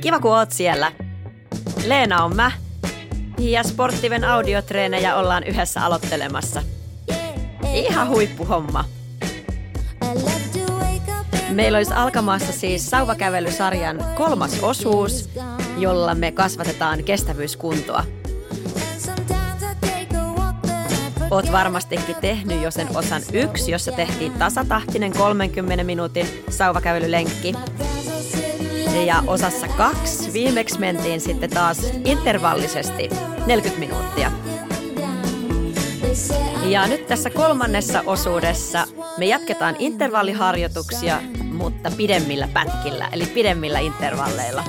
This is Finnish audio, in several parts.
Kiva kun oot siellä. Leena on mä. Ja Sporttiven audiotreenejä ollaan yhdessä aloittelemassa. Ihan huippuhomma. Meillä olisi alkamassa siis sauvakävelysarjan kolmas osuus, jolla me kasvatetaan kestävyyskuntoa. Oot varmastikin tehnyt jo sen osan yksi, jossa tehtiin tasatahtinen 30 minuutin sauvakävelylenkki. Ja osassa kaksi viimeksi mentiin sitten taas intervallisesti 40 minuuttia. Ja nyt tässä kolmannessa osuudessa me jatketaan intervalliharjoituksia, mutta pidemmillä pätkillä, eli pidemmillä intervalleilla.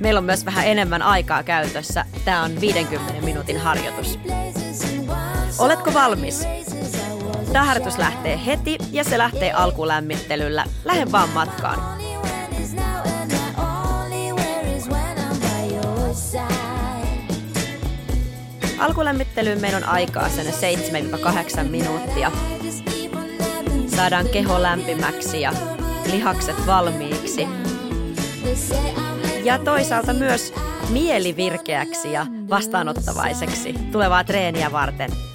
Meillä on myös vähän enemmän aikaa käytössä. Tämä on 50 minuutin harjoitus. Oletko valmis? Tämä harjoitus lähtee heti ja se lähtee alkulämmittelyllä. Lähde vaan matkaan. Alkulämmittelyyn meillä on aikaa sen 7-8 minuuttia. Saadaan keho lämpimäksi ja lihakset valmiiksi. Ja toisaalta myös mieli virkeäksi ja vastaanottavaiseksi tulevaa treeniä varten.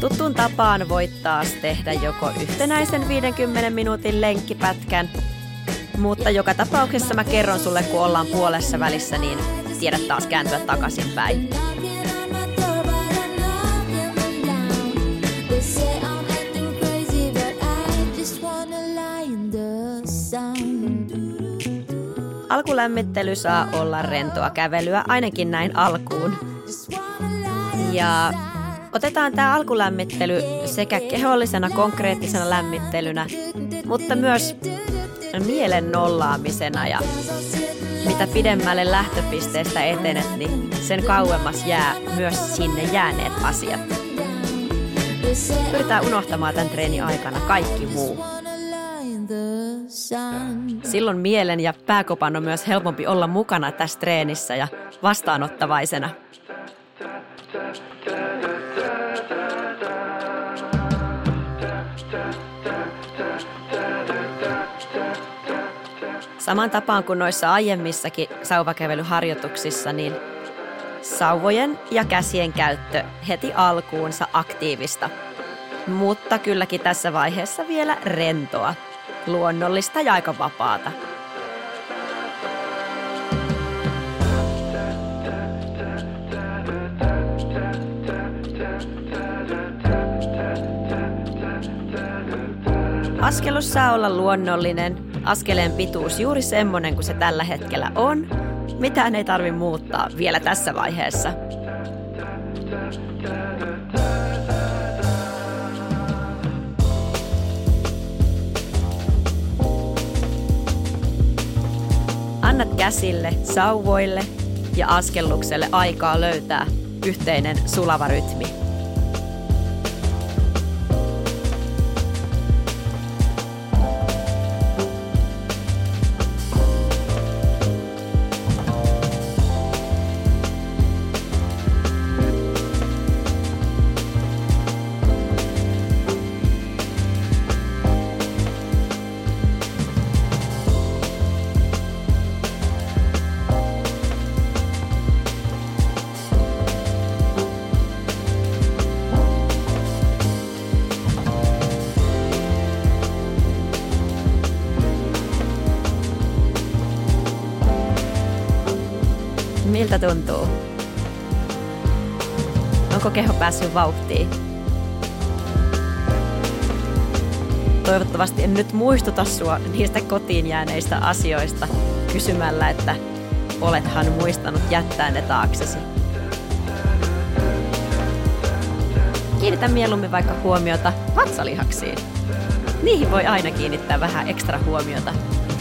Tuttuun tapaan voit taas tehdä joko yhtenäisen 50 minuutin lenkkipätkän, mutta joka tapauksessa mä kerron sulle, kun ollaan puolessa välissä, niin tiedät taas kääntyä takaisinpäin. Alkulämmittely saa olla rentoa kävelyä, ainakin näin alkuun. Ja otetaan tämä alkulämmittely sekä kehollisena konkreettisena lämmittelynä, mutta myös mielen nollaamisena ja mitä pidemmälle lähtöpisteestä etenet, niin sen kauemmas jää myös sinne jääneet asiat. Pyritään unohtamaan tämän treenin aikana kaikki muu. Silloin mielen ja pääkopan on myös helpompi olla mukana tässä treenissä ja vastaanottavaisena. Saman tapaan kuin noissa aiemmissakin sauvakävelyharjoituksissa, niin sauvojen ja käsien käyttö heti alkuunsa aktiivista. Mutta kylläkin tässä vaiheessa vielä rentoa, luonnollista ja aika vapaata. Askelus saa olla luonnollinen, askeleen pituus juuri semmoinen kuin se tällä hetkellä on. Mitään ei tarvi muuttaa vielä tässä vaiheessa. Annat käsille, sauvoille ja askellukselle aikaa löytää yhteinen sulava rytmi. Miltä tuntuu? Onko keho päässyt vauhtiin? Toivottavasti en nyt muistuta sua niistä kotiin jääneistä asioista kysymällä, että olethan muistanut jättää ne taaksesi. kiinnitä mieluummin vaikka huomiota vatsalihaksiin. Niihin voi aina kiinnittää vähän ekstra huomiota.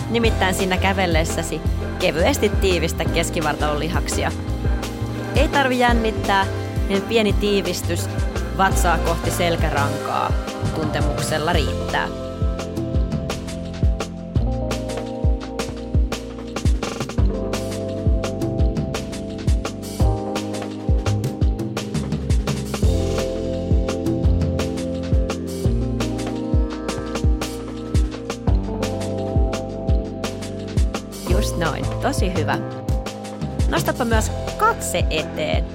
Nimittäin siinä kävellessäsi kevyesti tiivistä keskivartalon lihaksia. Ei tarvi jännittää, niin pieni tiivistys vatsaa kohti selkärankaa tuntemuksella riittää. Nostapa myös katse eteen.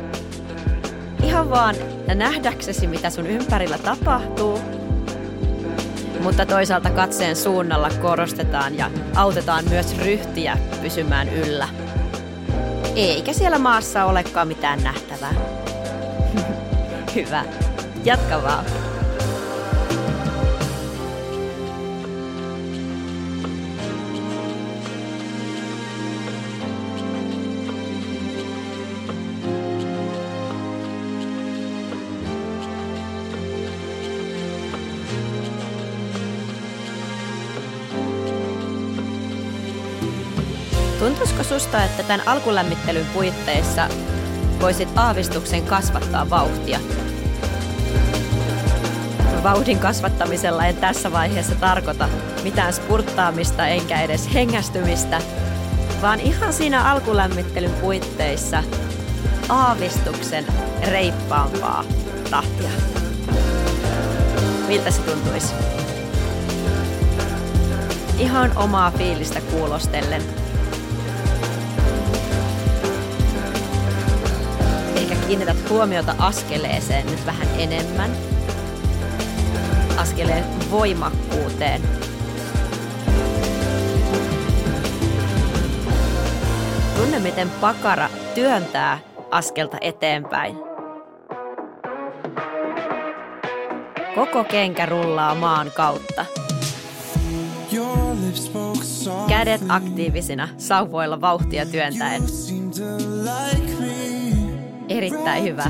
Ihan vaan nähdäksesi, mitä sun ympärillä tapahtuu. Mutta toisaalta katseen suunnalla korostetaan ja autetaan myös ryhtiä pysymään yllä. Eikä siellä maassa olekaan mitään nähtävää. Hyvä. Jatka vaan. Susta, että tämän alkulämmittelyn puitteissa voisit aavistuksen kasvattaa vauhtia? Vauhdin kasvattamisella en tässä vaiheessa tarkoita mitään spurttaamista enkä edes hengästymistä, vaan ihan siinä alkulämmittelyn puitteissa aavistuksen reippaampaa tahtia. Miltä se tuntuisi? Ihan omaa fiilistä kuulostellen – kiinnität huomiota askeleeseen nyt vähän enemmän. Askeleen voimakkuuteen. Tunne, miten pakara työntää askelta eteenpäin. Koko kenkä rullaa maan kautta. Kädet aktiivisina sauvoilla vauhtia työntäen. Erittäin hyvä.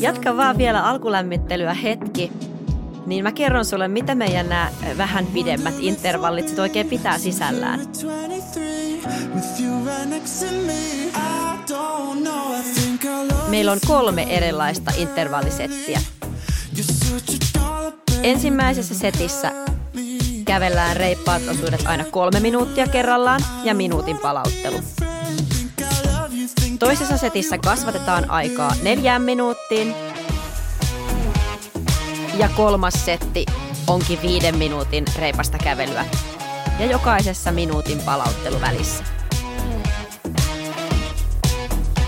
Jatka vaan vielä alkulämmittelyä hetki, niin mä kerron sulle, mitä meidän nämä vähän pidemmät intervallit sit oikein pitää sisällään. Meillä on kolme erilaista intervallisettiä. Ensimmäisessä setissä kävellään reippaat osuudet aina kolme minuuttia kerrallaan ja minuutin palauttelu. Toisessa setissä kasvatetaan aikaa neljään minuuttiin. Ja kolmas setti onkin viiden minuutin reipasta kävelyä. Ja jokaisessa minuutin palauttelu välissä.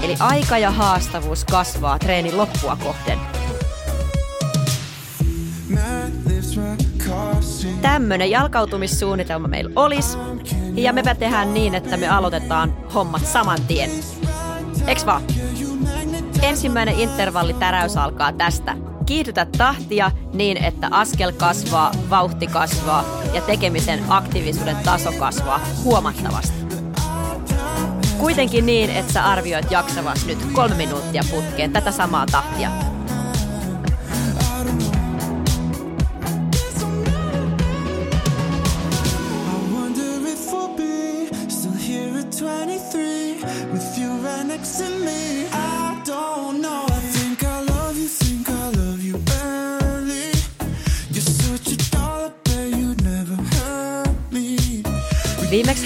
Eli aika ja haastavuus kasvaa treenin loppua kohden. Tämmönen jalkautumissuunnitelma meillä olisi. Ja me tehdään niin, että me aloitetaan hommat saman tien. Eks vaan? Ensimmäinen intervallitäräys alkaa tästä. Kiihdytä tahtia niin, että askel kasvaa, vauhti kasvaa ja tekemisen aktiivisuuden taso kasvaa huomattavasti. Kuitenkin niin, että sä arvioit jaksavas nyt kolme minuuttia putkeen tätä samaa tahtia.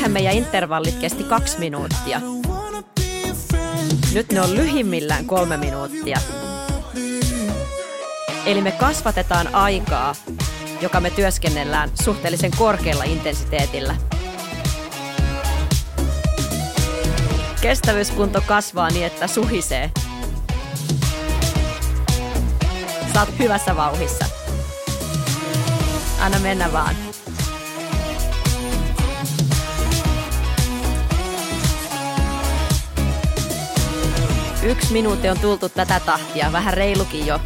Viimeksihän meidän intervallit kesti kaksi minuuttia. Nyt ne on lyhimmillään kolme minuuttia. Eli me kasvatetaan aikaa, joka me työskennellään suhteellisen korkealla intensiteetillä. Kestävyyskunto kasvaa niin, että suhisee. Saat hyvässä vauhissa. Anna mennä vaan. Yksi minuutti on tultu tätä tahtia, vähän reilukin jo.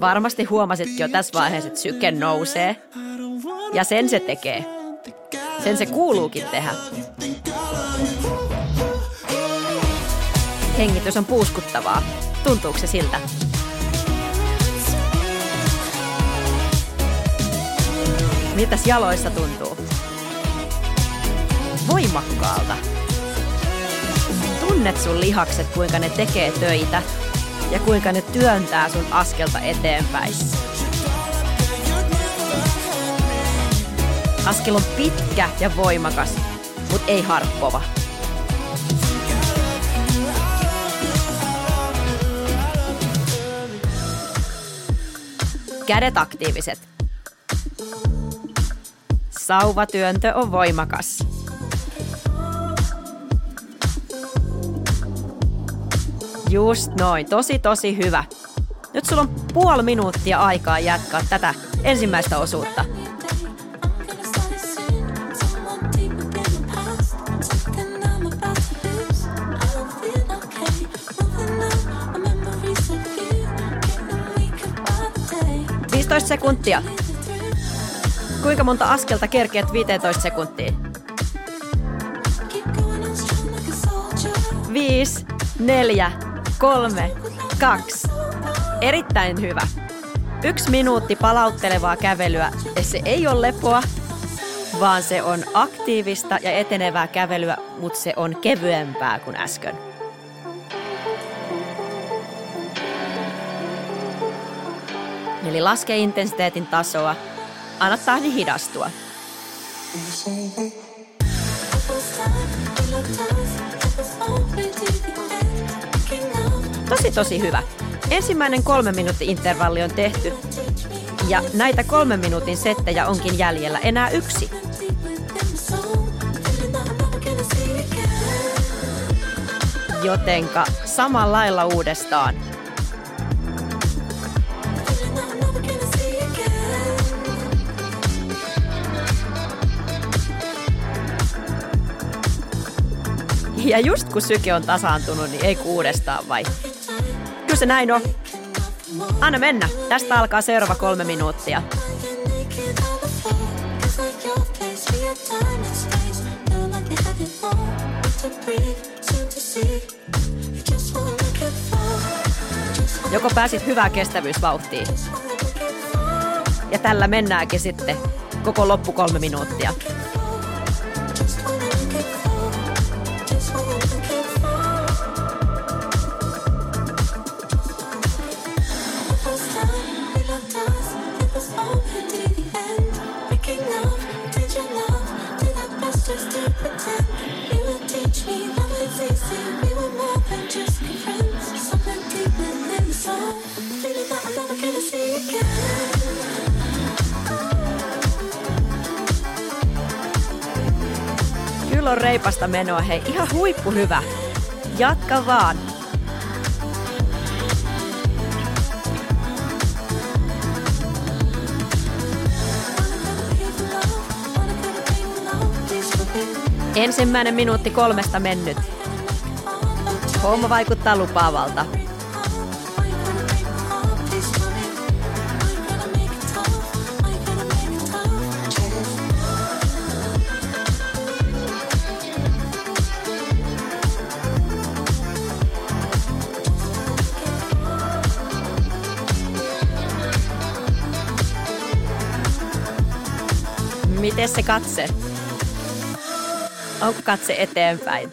Varmasti huomasitkin jo tässä vaiheessa, että syke nousee. Ja sen se tekee. Sen se kuuluukin tehdä. Hengitys on puuskuttavaa. Tuntuuko se siltä? Mitäs jaloissa tuntuu? Voimakkaalta. Tunnet sun lihakset, kuinka ne tekee töitä ja kuinka ne työntää sun askelta eteenpäin. Askel on pitkä ja voimakas, mutta ei harppova. Kädet aktiiviset. Sauvatyöntö on voimakas. Just noin, tosi tosi hyvä. Nyt sulla on puoli minuuttia aikaa jatkaa tätä ensimmäistä osuutta. sekuntia. Kuinka monta askelta kerkeät 15 sekuntiin? 5, 4, 3, 2. Erittäin hyvä. Yksi minuutti palauttelevaa kävelyä ja se ei ole lepoa, vaan se on aktiivista ja etenevää kävelyä, mutta se on kevyempää kuin äsken. Eli laske intensiteetin tasoa, anna tahdin hidastua. Tosi tosi hyvä. Ensimmäinen kolme minuutin intervalli on tehty ja näitä kolmen minuutin settejä onkin jäljellä enää yksi. Jotenka samalla lailla uudestaan. Ja just kun syke on tasaantunut, niin ei kuudestaan vai? Kyllä se näin on. Anna mennä. Tästä alkaa seuraava kolme minuuttia. Joko pääsit hyvään kestävyysvauhtiin? Ja tällä mennäänkin sitten koko loppu kolme minuuttia. On reipasta menoa, hei. Ihan huippu hyvä. Jatka vaan. Ensimmäinen minuutti kolmesta mennyt. Homma vaikuttaa lupaavalta. Miten se katse? Onko katse eteenpäin?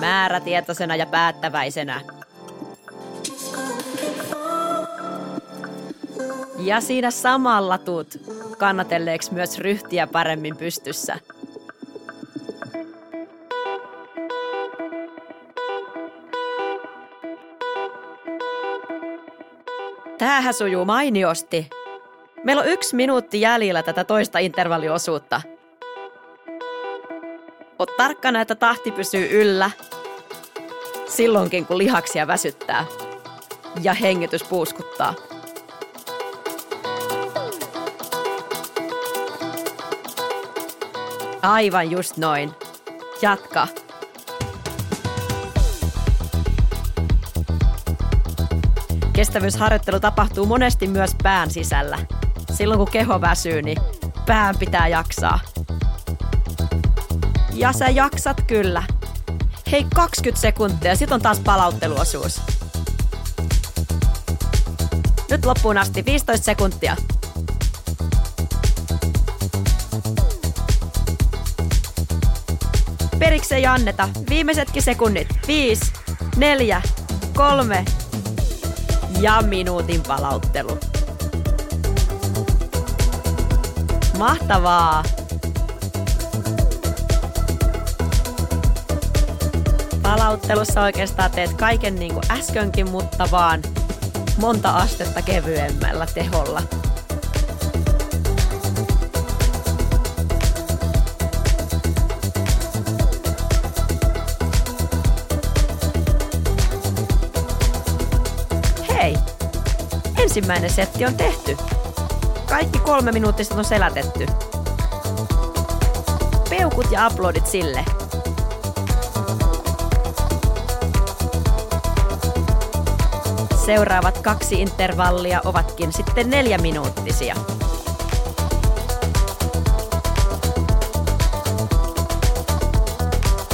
Määrätietoisena ja päättäväisenä. Ja siinä samalla tuut kannatelleeksi myös ryhtiä paremmin pystyssä. Tämähän sujuu mainiosti. Meillä on yksi minuutti jäljellä tätä toista intervalliosuutta – Oot tarkkana, että tahti pysyy yllä silloinkin, kun lihaksia väsyttää ja hengitys puuskuttaa. Aivan just noin. Jatka. Kestävyysharjoittelu tapahtuu monesti myös pään sisällä. Silloin kun keho väsyy, niin pään pitää jaksaa. Ja sä jaksat kyllä. Hei, 20 sekuntia, sit on taas palautteluosuus. Nyt loppuun asti 15 sekuntia. Periksi ei anneta. Viimeisetkin sekunnit. 5, 4, 3 ja minuutin palauttelu. Mahtavaa! Palauttelussa oikeastaan teet kaiken niin kuin äskenkin, mutta vaan monta astetta kevyemmällä teholla. Hei! Ensimmäinen setti on tehty. Kaikki kolme minuuttista on selätetty. Peukut ja aplodit sille. Seuraavat kaksi intervallia ovatkin sitten neljä minuuttisia.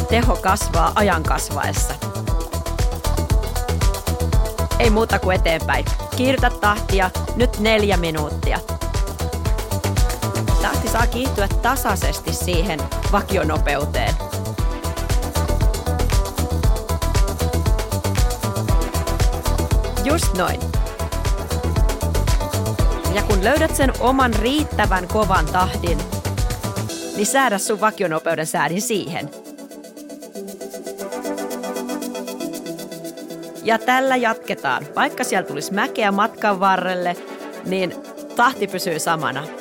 Teho kasvaa ajan kasvaessa. Ei muuta kuin eteenpäin. Kiihdytä tahtia, nyt neljä minuuttia. Saa kiihtyä tasaisesti siihen vakionopeuteen. Just noin. Ja kun löydät sen oman riittävän kovan tahdin, niin säädä sun vakionopeuden säädin siihen. Ja tällä jatketaan. Vaikka siellä tulisi mäkeä matkan varrelle, niin tahti pysyy samana.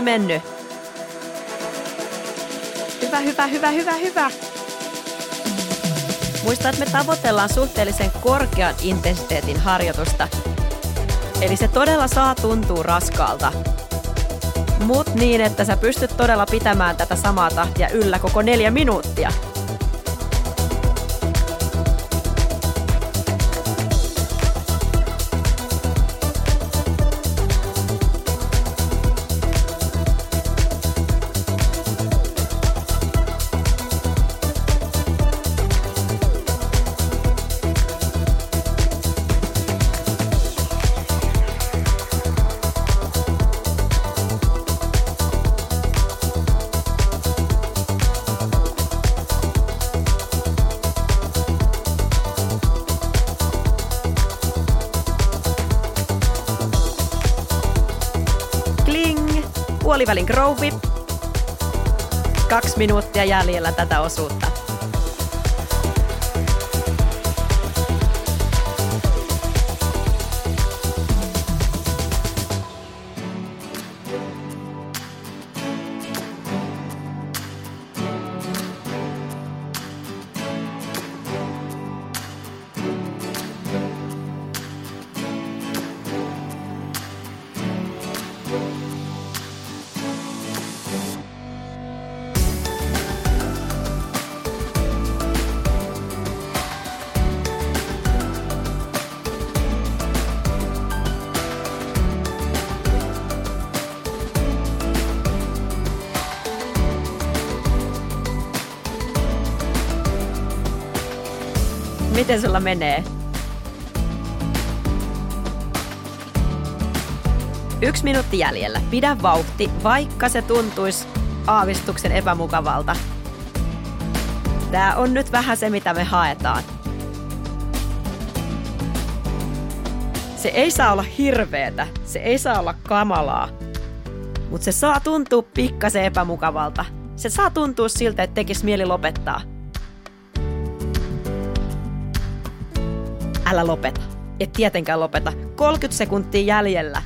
Minuutti mennyt. Hyvä, hyvä, hyvä, hyvä, hyvä. Muista, että me tavoitellaan suhteellisen korkean intensiteetin harjoitusta. Eli se todella saa tuntua raskaalta. Mut niin, että sä pystyt todella pitämään tätä samaa tahtia yllä koko neljä minuuttia. Puolivälin groove. Kaksi minuuttia jäljellä tätä osuutta. Miten sulla menee? Yksi minuutti jäljellä. Pidä vauhti, vaikka se tuntuisi aavistuksen epämukavalta. Tää on nyt vähän se, mitä me haetaan. Se ei saa olla hirveetä, se ei saa olla kamalaa, mutta se saa tuntua pikkasen epämukavalta. Se saa tuntua siltä, että tekisi mieli lopettaa. Älä lopeta. Et tietenkään lopeta. 30 sekuntia jäljellä.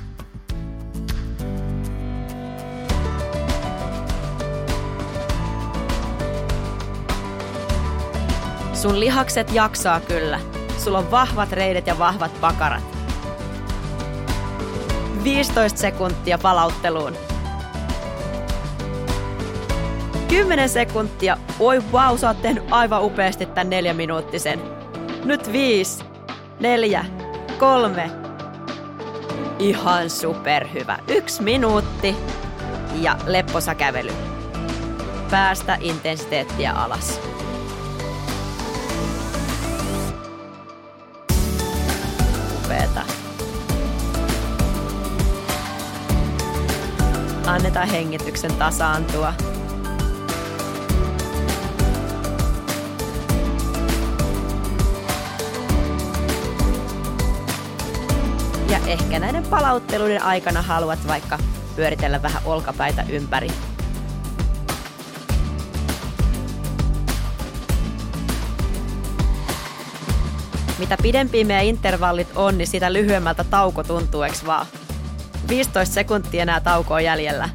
Sun lihakset jaksaa kyllä. Sulla on vahvat reidet ja vahvat pakarat. 15 sekuntia palautteluun. 10 sekuntia. Oi wow, sä oot tehnyt aivan upeasti tän neljä minuuttisen. Nyt viisi, neljä, kolme. Ihan superhyvä. Yksi minuutti ja lepposa kävely. Päästä intensiteettiä alas. Upeeta. Annetaan hengityksen tasaantua. Ehkä näiden palautteluiden aikana haluat vaikka pyöritellä vähän olkapäitä ympäri. Mitä pidempiä meidän intervallit on, niin sitä lyhyemmältä tauko tuntuu, eks vaan? 15 sekuntia enää taukoa jäljellä.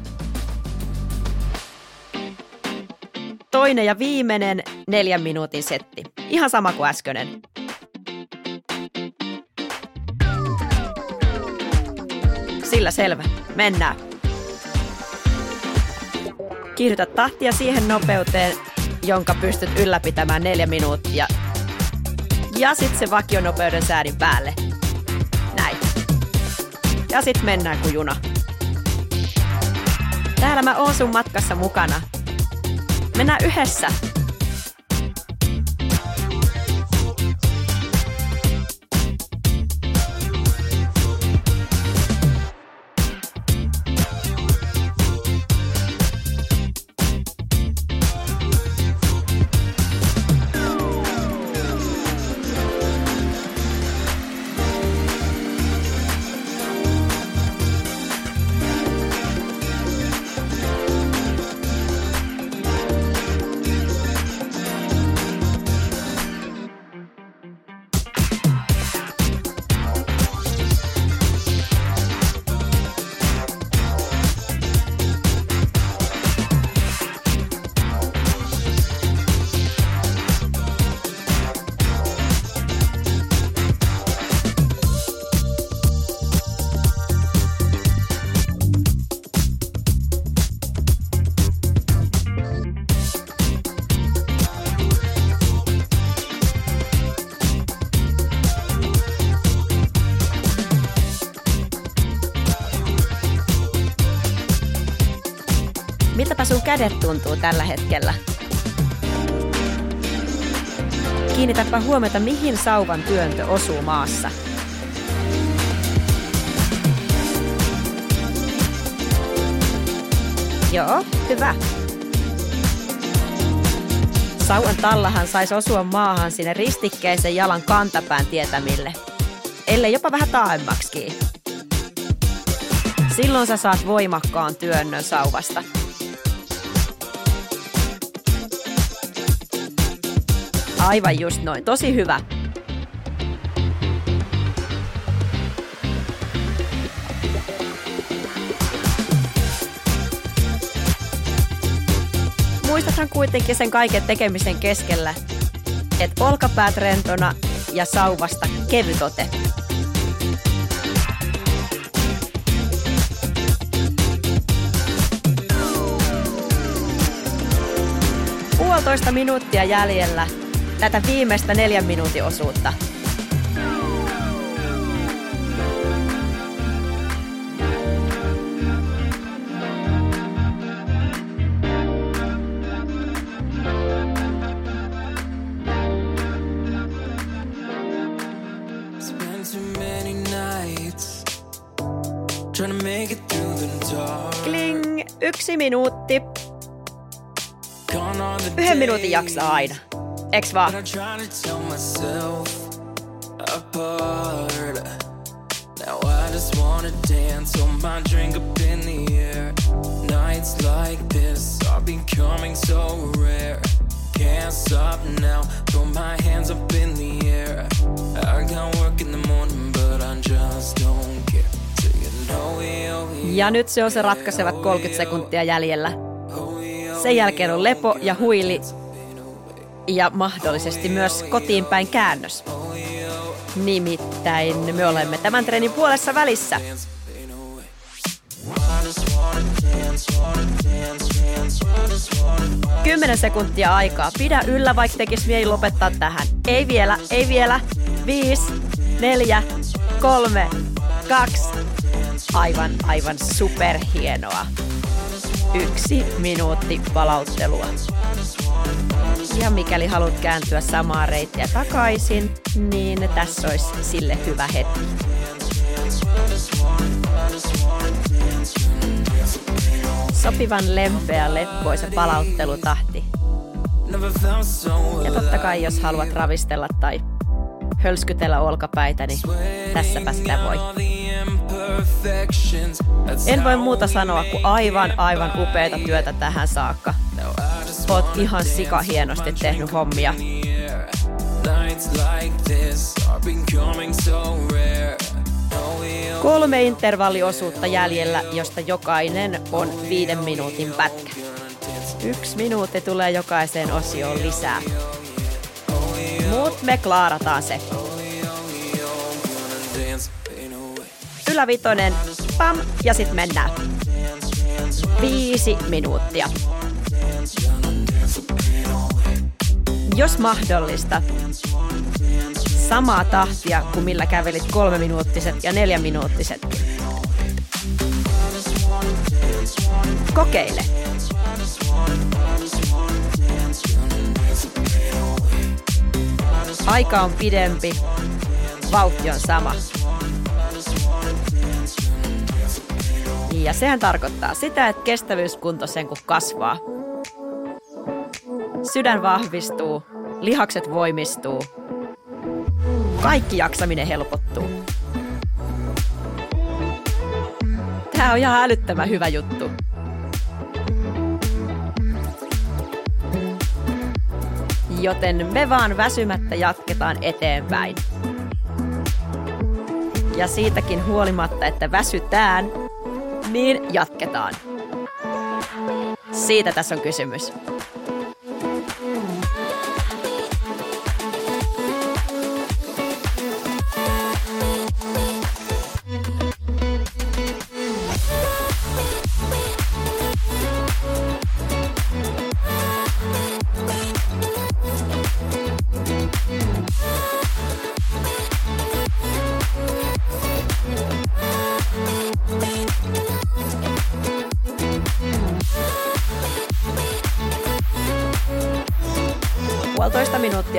Toinen ja viimeinen neljän minuutin setti. Ihan sama kuin äskeinen. Sillä selvä. Mennään. Kiihdytä tahtia siihen nopeuteen, jonka pystyt ylläpitämään neljä minuuttia. Ja sitten se vakionopeuden säädin päälle. Näin. Ja sitten mennään kuin juna. Täällä mä oon sun matkassa mukana. Mennään yhdessä. Kädet tuntuu tällä hetkellä? Kiinnitäpä huomiota, mihin sauvan työntö osuu maassa. Joo, hyvä. Sauvan tallahan saisi osua maahan sinne ristikkeisen jalan kantapään tietämille. Ellei jopa vähän taaemmaksikin. Silloin sä saat voimakkaan työnnön sauvasta. Aivan just noin. Tosi hyvä. Muistathan kuitenkin sen kaiken tekemisen keskellä, että olkapäät rentona ja sauvasta kevyt ote. Puolitoista minuuttia jäljellä tätä viimeistä neljän minuutin osuutta. Kling, yksi minuutti. Yhden minuutin jaksaa aina. Eks vaan? Now I just wanna dance on my drink up in the air. Nights like this are becoming so rare. can't stop now. Throw my hands up in the air. I got work in the morning, but I just don't care. So you know we over Ja nyt se on se ratkaisevat 30 sekuntia jäljellä. Sen jälkeen on lepo ja huili ja mahdollisesti myös kotiin päin käännös. Nimittäin me olemme tämän treenin puolessa välissä. Kymmenen sekuntia aikaa. Pidä yllä, vaikka tekis mieli lopettaa tähän. Ei vielä, ei vielä. Viisi, neljä, kolme, kaksi. Aivan, aivan superhienoa. Yksi minuutti palauttelua. Ja mikäli haluat kääntyä samaa reittiä takaisin, niin tässä olisi sille hyvä hetki. Sopivan lempeä, leppoisa palauttelutahti. Ja totta kai, jos haluat ravistella tai hölskytellä olkapäitä, niin tässäpä sitä voi. En voi muuta sanoa kuin aivan, aivan upeita työtä tähän saakka. Oot ihan sika hienosti tehnyt hommia. Kolme intervalliosuutta jäljellä, josta jokainen on viiden minuutin pätkä. Yksi minuutti tulee jokaiseen osioon lisää. Mut me klaarataan se. Ylävitonen, pam, ja sit mennään. Viisi minuuttia. Jos mahdollista, samaa tahtia kuin millä kävelit kolme minuuttiset ja neljä minuuttisetkin. Kokeile. Aika on pidempi, vauhti on sama. Ja sehän tarkoittaa sitä, että kestävyyskunto sen kun kasvaa. Sydän vahvistuu, lihakset voimistuu, kaikki jaksaminen helpottuu. Tämä on ihan älyttömän hyvä juttu. Joten me vaan väsymättä jatketaan eteenpäin. Ja siitäkin huolimatta, että väsytään, niin jatketaan. Siitä tässä on kysymys.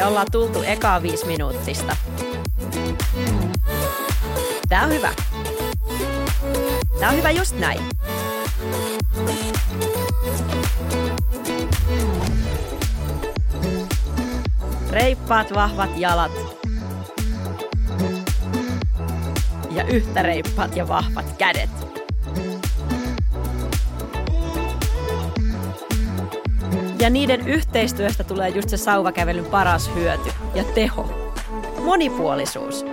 Ollaan tultu ekaa viisi minuuttista. Tää on hyvä. Tää on hyvä just näin. Reippaat vahvat jalat. Ja yhtä reippaat ja vahvat kädet. Niiden yhteistyöstä tulee just se sauvakävelyn paras hyöty ja teho. Monipuolisuus.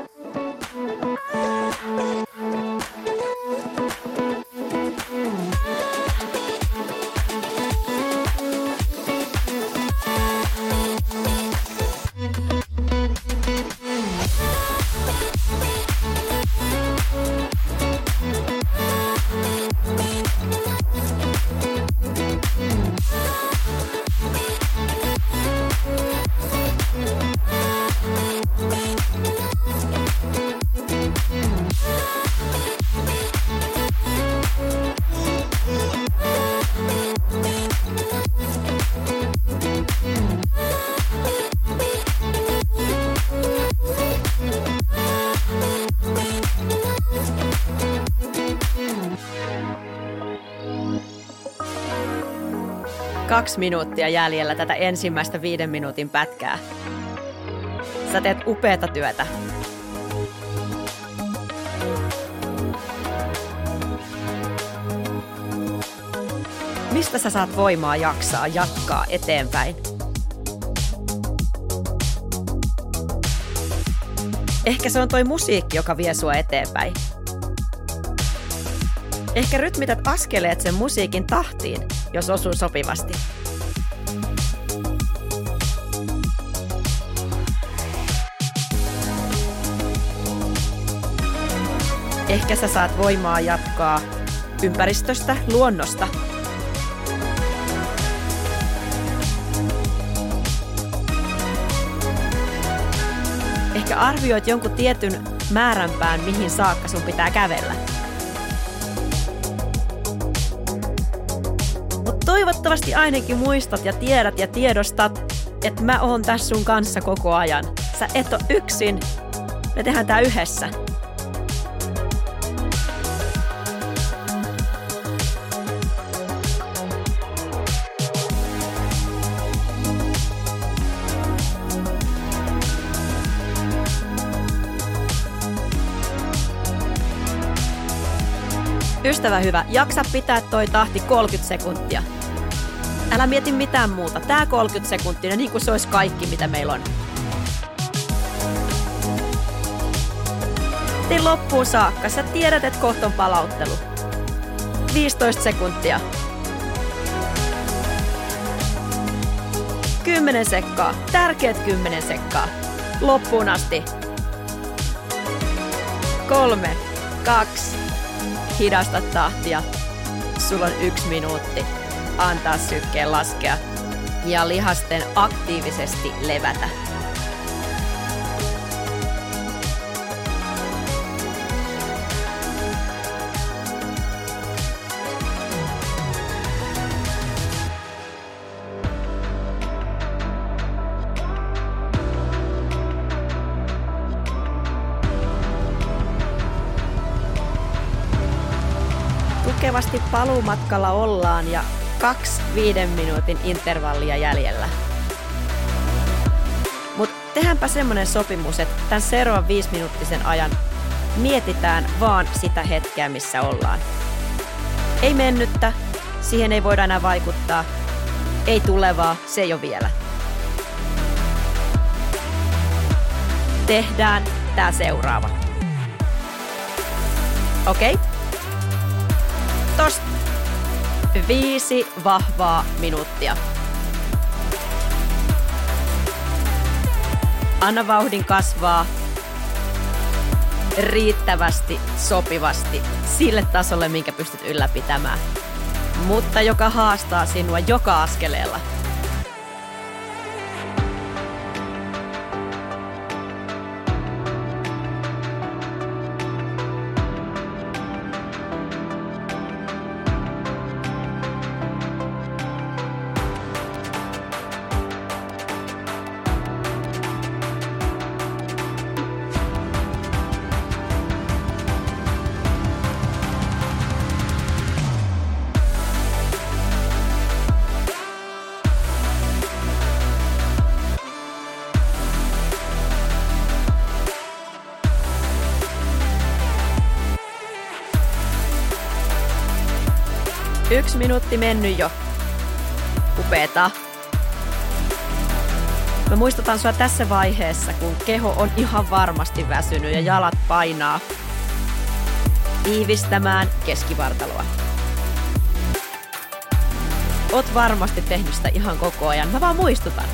kaksi minuuttia jäljellä tätä ensimmäistä viiden minuutin pätkää. Sä teet upeata työtä. Mistä sä saat voimaa jaksaa, jatkaa eteenpäin? Ehkä se on toi musiikki, joka vie sua eteenpäin. Ehkä rytmität askeleet sen musiikin tahtiin, jos osuu sopivasti. Ehkä sä saat voimaa jatkaa ympäristöstä, luonnosta. Ehkä arvioit jonkun tietyn määränpään, mihin saakka sun pitää kävellä. Toivottavasti ainakin muistat ja tiedät ja tiedostat, että mä oon tässä sun kanssa koko ajan. Sä et ole yksin. Me tehdään tää yhdessä. Ystävä hyvä, jaksa pitää toi tahti 30 sekuntia. Älä mieti mitään muuta. Tää 30 sekuntia, niin kuin se olisi kaikki, mitä meillä on. Tee loppuun saakka. Sä tiedät, että kohta on palauttelu. 15 sekuntia. 10 sekkaa. Tärkeät 10 sekkaa. Loppuun asti. Kolme, kaksi, hidasta tahtia. Sulla on yksi minuutti antaa sykkeen laskea ja lihasten aktiivisesti levätä. tukevasti paluumatkalla ollaan ja kaksi viiden minuutin intervallia jäljellä. Mutta tehdäänpä semmonen sopimus, että tämän seuraavan viisiminuuttisen ajan mietitään vaan sitä hetkeä, missä ollaan. Ei mennyttä, siihen ei voida enää vaikuttaa. Ei tulevaa, se ei ole vielä. Tehdään tämä seuraava. Okei? Okay? Tosta viisi vahvaa minuuttia. Anna vauhdin kasvaa riittävästi, sopivasti sille tasolle, minkä pystyt ylläpitämään, mutta joka haastaa sinua joka askeleella – Yksi minuutti mennyt jo. Upeeta. Mä muistutan sua tässä vaiheessa, kun keho on ihan varmasti väsynyt ja jalat painaa tiivistämään keskivartaloa. Oot varmasti tehnyt sitä ihan koko ajan. Mä vaan muistutan.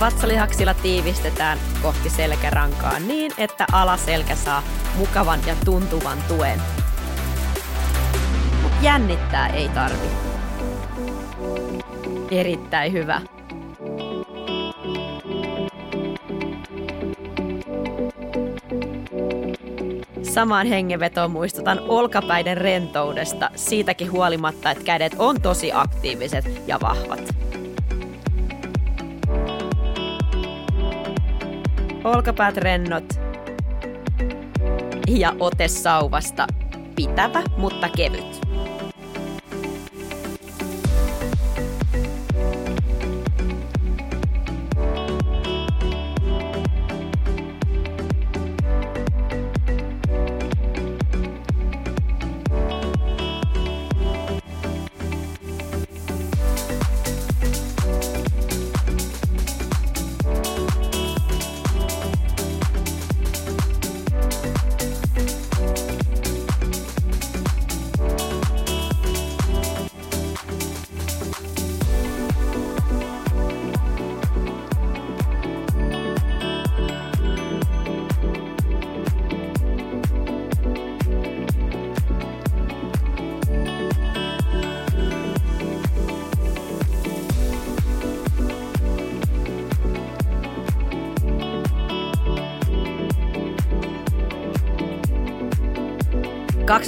Vatsalihaksilla tiivistetään kohti selkärankaa niin, että alaselkä saa mukavan ja tuntuvan tuen. Jännittää ei tarvi. Erittäin hyvä. Samaan hengenvetoon muistutan olkapäiden rentoudesta siitäkin huolimatta, että kädet on tosi aktiiviset ja vahvat. olkapäät rennot ja ote sauvasta pitävä, mutta kevyt.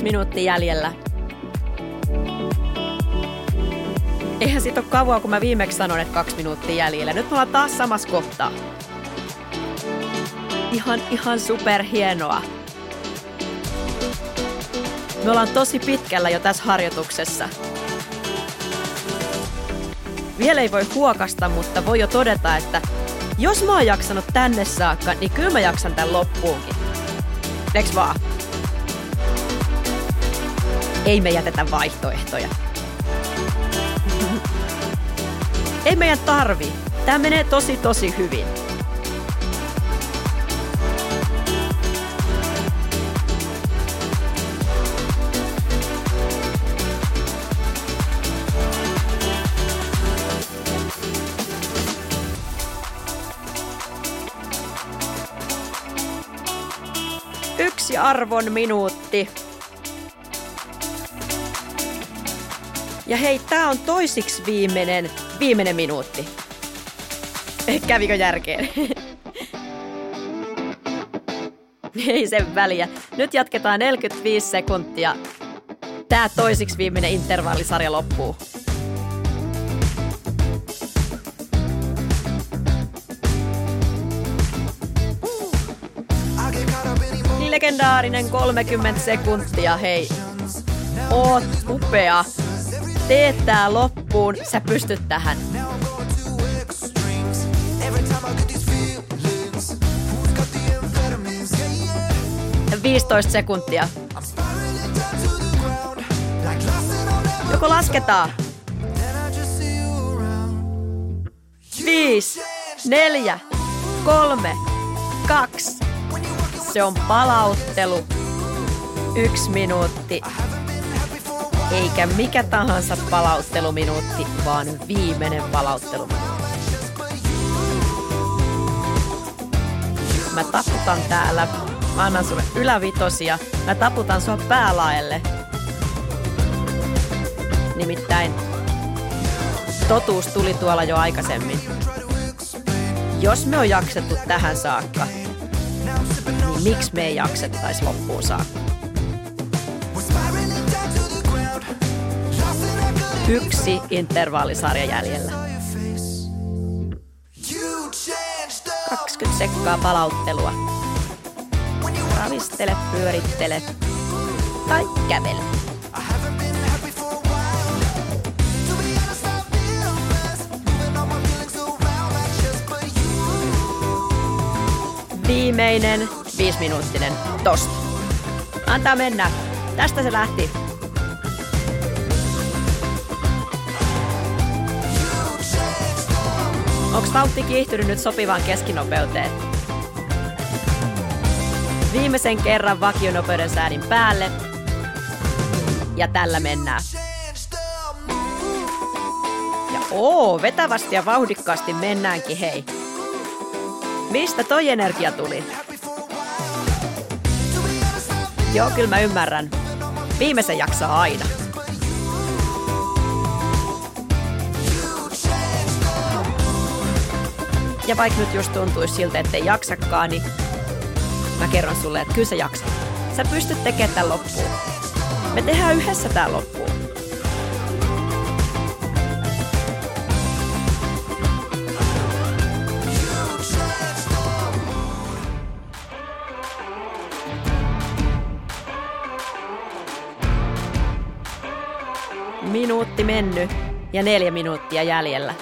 Kaksi minuuttia jäljellä. Eihän siitä ole kauan, kun mä viimeksi sanoin, että kaksi minuuttia jäljellä. Nyt me ollaan taas samassa kohtaa. Ihan, ihan super hienoa. Me ollaan tosi pitkällä jo tässä harjoituksessa. Vielä ei voi huokasta, mutta voi jo todeta, että jos mä oon jaksanut tänne saakka, niin kyllä mä jaksan tän loppuunkin. Eiks vaan? Ei me jätetä vaihtoehtoja. Ei meidän tarvi. Tää menee tosi tosi hyvin. Yksi arvon minuutti. Ja hei, tää on toisiksi viimeinen, viimeinen minuutti. Kävikö järkeen? Ei sen väliä. Nyt jatketaan 45 sekuntia. Tää toisiksi viimeinen intervallisarja loppuu. Legendaarinen 30 sekuntia, hei. Oot upea. Teet tää loppuun, sä pystyt tähän. 15 sekuntia. Joko lasketaan? Viisi, neljä, kolme, kaksi. Se on palauttelu. Yksi minuutti. Eikä mikä tahansa palautteluminuutti, vaan viimeinen palautteluminuutti. Mä taputan täällä Mä annan sulle ylävitosia. Mä taputan sua päälaelle. Nimittäin totuus tuli tuolla jo aikaisemmin. Jos me on jaksettu tähän saakka, niin miksi me ei jaksettaisi loppuun saakka? Yksi intervallisarja jäljellä. 20 sekkaa palauttelua ravistele, pyörittele tai kävele. Viimeinen viisiminuuttinen tosta. Antaa mennä. Tästä se lähti. Onko vauhti kiihtynyt nyt sopivaan keskinopeuteen? Viimeisen kerran vakionopeuden säädin päälle. Ja tällä mennään. Ja oo, vetävästi ja vauhdikkaasti mennäänkin, hei. Mistä toi energia tuli? Joo, kyllä mä ymmärrän. Viimeisen jaksaa aina. Ja vaikka nyt just tuntuisi siltä, ettei jaksakaan, niin mä kerron sulle, että kyllä sä jaksat. Sä pystyt tekemään tämän loppuun. Me tehdään yhdessä tämä loppuun. Minuutti mennyt ja neljä minuuttia jäljellä.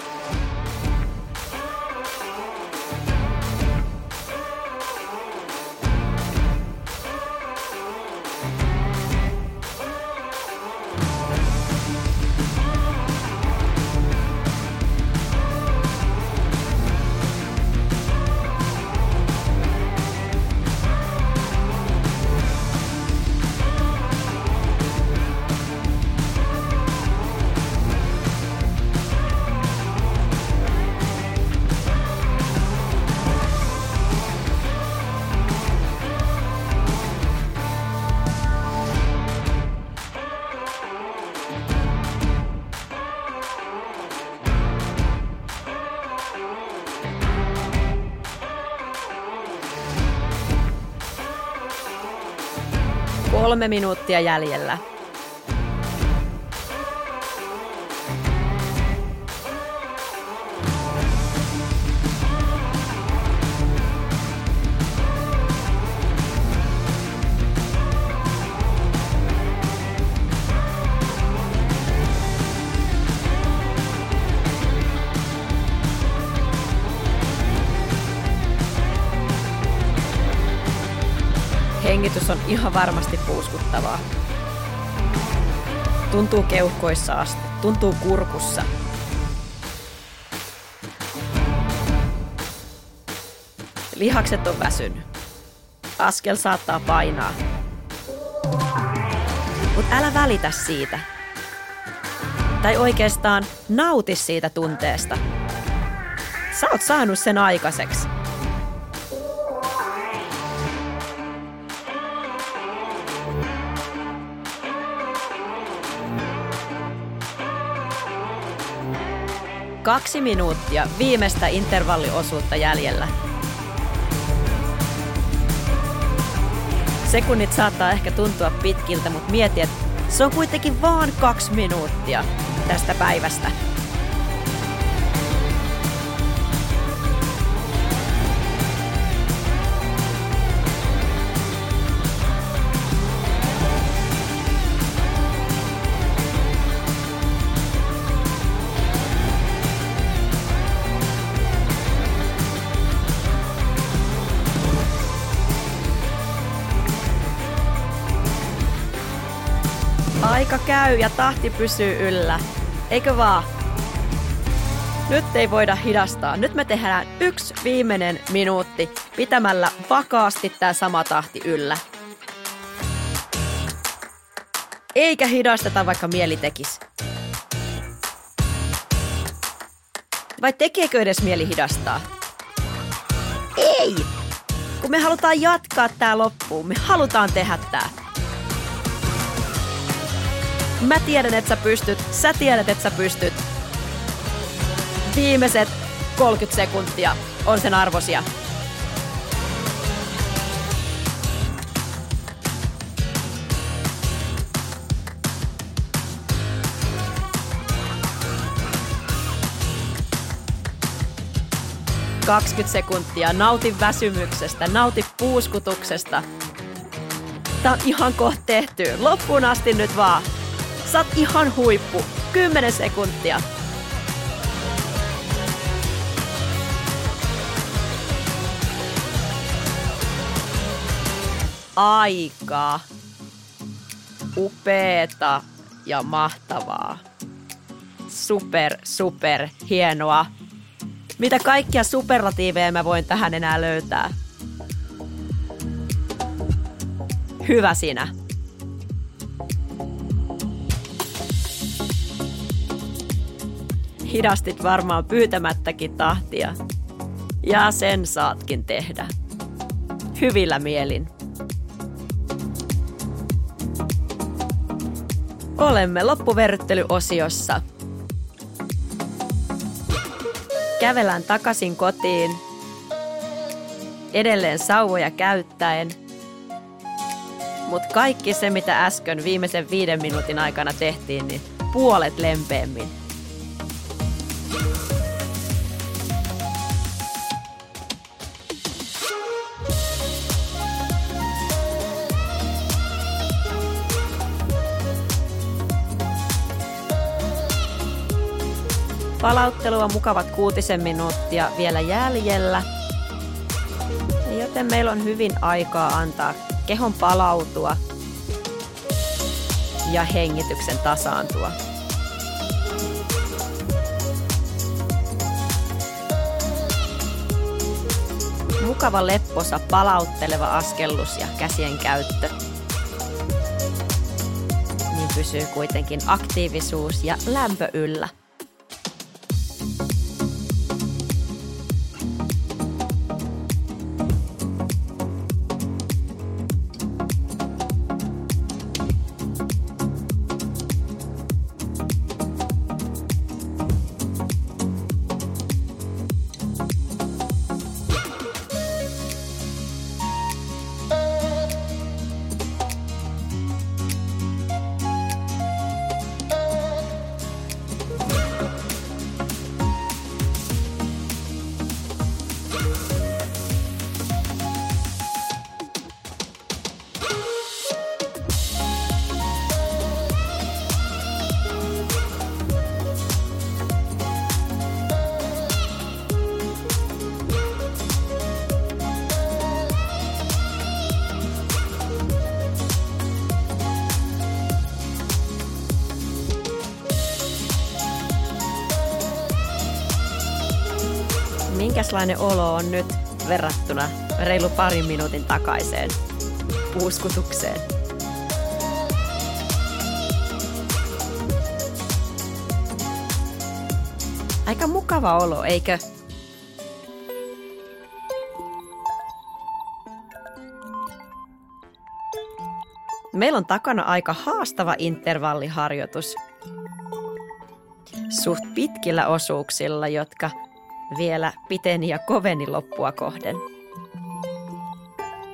Kolme minuuttia jäljellä. Hengitys on ihan varmasti puuskuttavaa. Tuntuu keuhkoissa asti, tuntuu kurkussa. Lihakset on väsynyt. Askel saattaa painaa. Mutta älä välitä siitä. Tai oikeastaan nauti siitä tunteesta. Sä oot saanut sen aikaiseksi. Kaksi minuuttia viimeistä intervalliosuutta jäljellä. Sekunnit saattaa ehkä tuntua pitkiltä, mutta mieti, että se on kuitenkin vaan kaksi minuuttia tästä päivästä. Aika käy ja tahti pysyy yllä. Eikö vaan? Nyt ei voida hidastaa. Nyt me tehdään yksi viimeinen minuutti pitämällä vakaasti tämä sama tahti yllä. Eikä hidasteta, vaikka mieli tekisi. Vai tekeekö edes mieli hidastaa? Ei! Kun me halutaan jatkaa tää loppuun. Me halutaan tehdä tää. Mä tiedän, että sä pystyt. Sä tiedät, että sä pystyt. Viimeiset 30 sekuntia on sen arvosia. Kaksikymmentä sekuntia. Nauti väsymyksestä, nauti puuskutuksesta. Tää on ihan kohta tehty. Loppuun asti nyt vaan. Sä oot ihan huippu. 10 sekuntia. Aika. Upeeta ja mahtavaa. Super, super hienoa. Mitä kaikkia superlatiiveja mä voin tähän enää löytää? Hyvä sinä. Hidastit varmaan pyytämättäkin tahtia. Ja sen saatkin tehdä. Hyvillä mielin. Olemme loppuverryttelyosiossa. Kävelään takaisin kotiin. Edelleen sauvoja käyttäen. Mutta kaikki se, mitä äsken viimeisen viiden minuutin aikana tehtiin, niin puolet lempeämmin. Palauttelua mukavat kuutisen minuuttia vielä jäljellä. Joten meillä on hyvin aikaa antaa kehon palautua ja hengityksen tasaantua. Mukava lepposa palautteleva askellus ja käsien käyttö. Niin pysyy kuitenkin aktiivisuus ja lämpö yllä. Minkälainen olo on nyt verrattuna reilu parin minuutin takaiseen puuskutukseen? Aika mukava olo, eikö? Meillä on takana aika haastava intervalliharjoitus. Suht pitkillä osuuksilla, jotka vielä piteni ja koveni loppua kohden.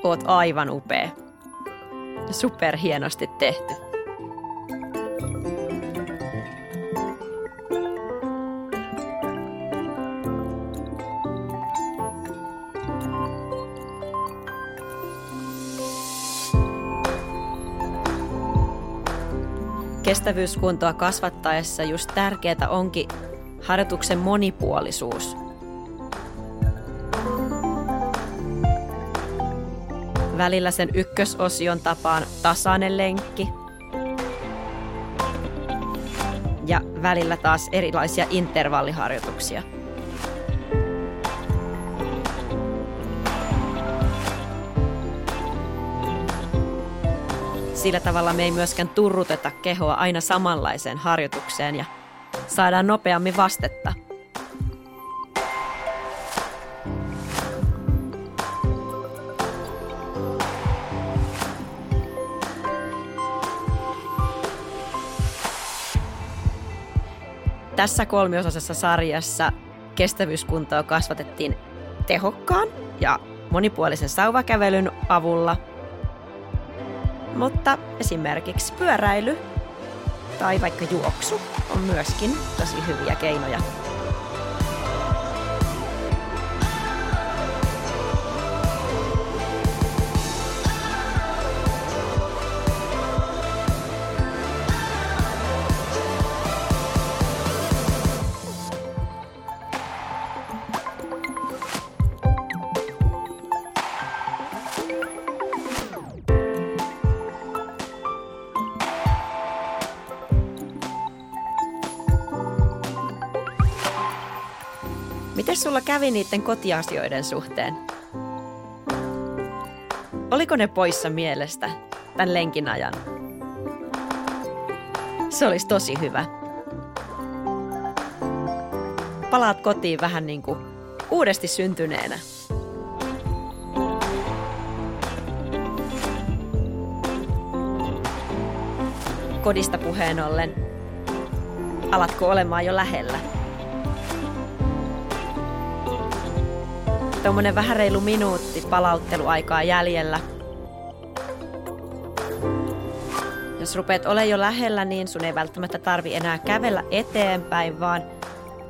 Oot aivan upea. Super hienosti tehty. Kestävyyskuntoa kasvattaessa just tärkeää onkin harjoituksen monipuolisuus. Välillä sen ykkösosion tapaan tasainen lenkki. Ja välillä taas erilaisia intervalliharjoituksia. Sillä tavalla me ei myöskään turruteta kehoa aina samanlaiseen harjoitukseen ja saadaan nopeammin vastetta. Tässä kolmiosaisessa sarjassa kestävyyskuntoa kasvatettiin tehokkaan ja monipuolisen sauvakävelyn avulla – mutta esimerkiksi pyöräily tai vaikka juoksu on myöskin tosi hyviä keinoja. Kävi niiden kotiasioiden suhteen? Oliko ne poissa mielestä tämän lenkin ajan? Se olisi tosi hyvä. Palaat kotiin vähän niin kuin uudesti syntyneenä. Kodista puheen ollen, alatko olemaan jo lähellä? Tuommoinen vähän reilu minuutti palautteluaikaa jäljellä. Jos rupeat ole jo lähellä, niin sun ei välttämättä tarvi enää kävellä eteenpäin, vaan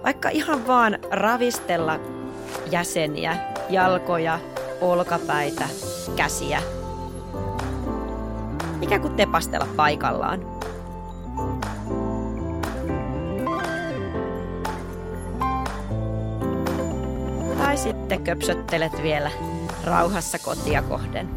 vaikka ihan vaan ravistella jäseniä, jalkoja, olkapäitä, käsiä. Ikään kuin tepastella paikallaan. Sitten köpsöttelet vielä rauhassa kotia kohden.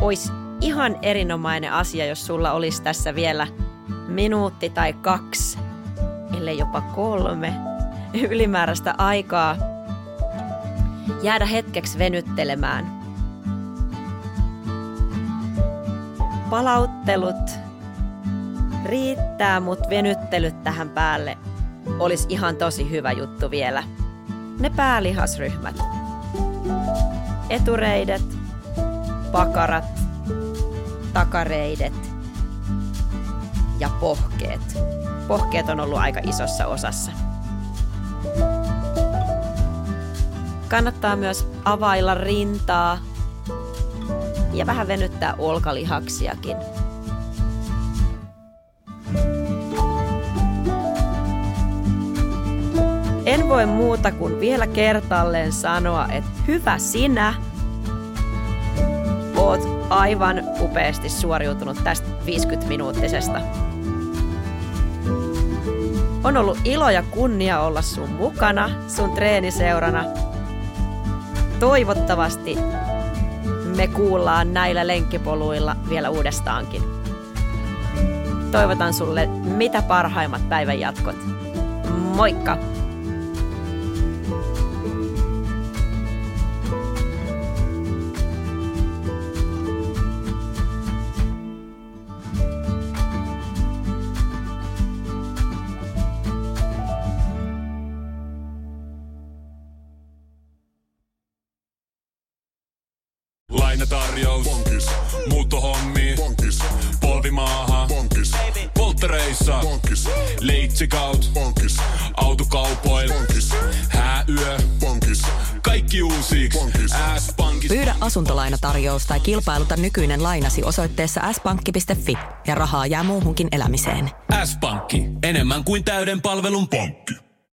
Ois ihan erinomainen asia, jos sulla olisi tässä vielä minuutti tai kaksi, ellei jopa kolme ylimääräistä aikaa jäädä hetkeksi venyttelemään – palauttelut riittää, mutta venyttelyt tähän päälle olisi ihan tosi hyvä juttu vielä. Ne päälihasryhmät. Etureidet, pakarat, takareidet ja pohkeet. Pohkeet on ollut aika isossa osassa. Kannattaa myös availla rintaa ja vähän venyttää olkalihaksiakin. En voi muuta kuin vielä kertalleen sanoa, että hyvä sinä. Oot aivan upeasti suoriutunut tästä 50-minuuttisesta. On ollut ilo ja kunnia olla sun mukana, sun treeniseurana. Toivottavasti me kuullaan näillä lenkkipoluilla vielä uudestaankin. Toivotan sulle mitä parhaimmat päivän jatkot. Moikka! Asuntolainatarjous tai kilpailuta nykyinen lainasi osoitteessa s-pankki.fi ja rahaa jää muuhunkin elämiseen. S-pankki. Enemmän kuin täyden palvelun pankki.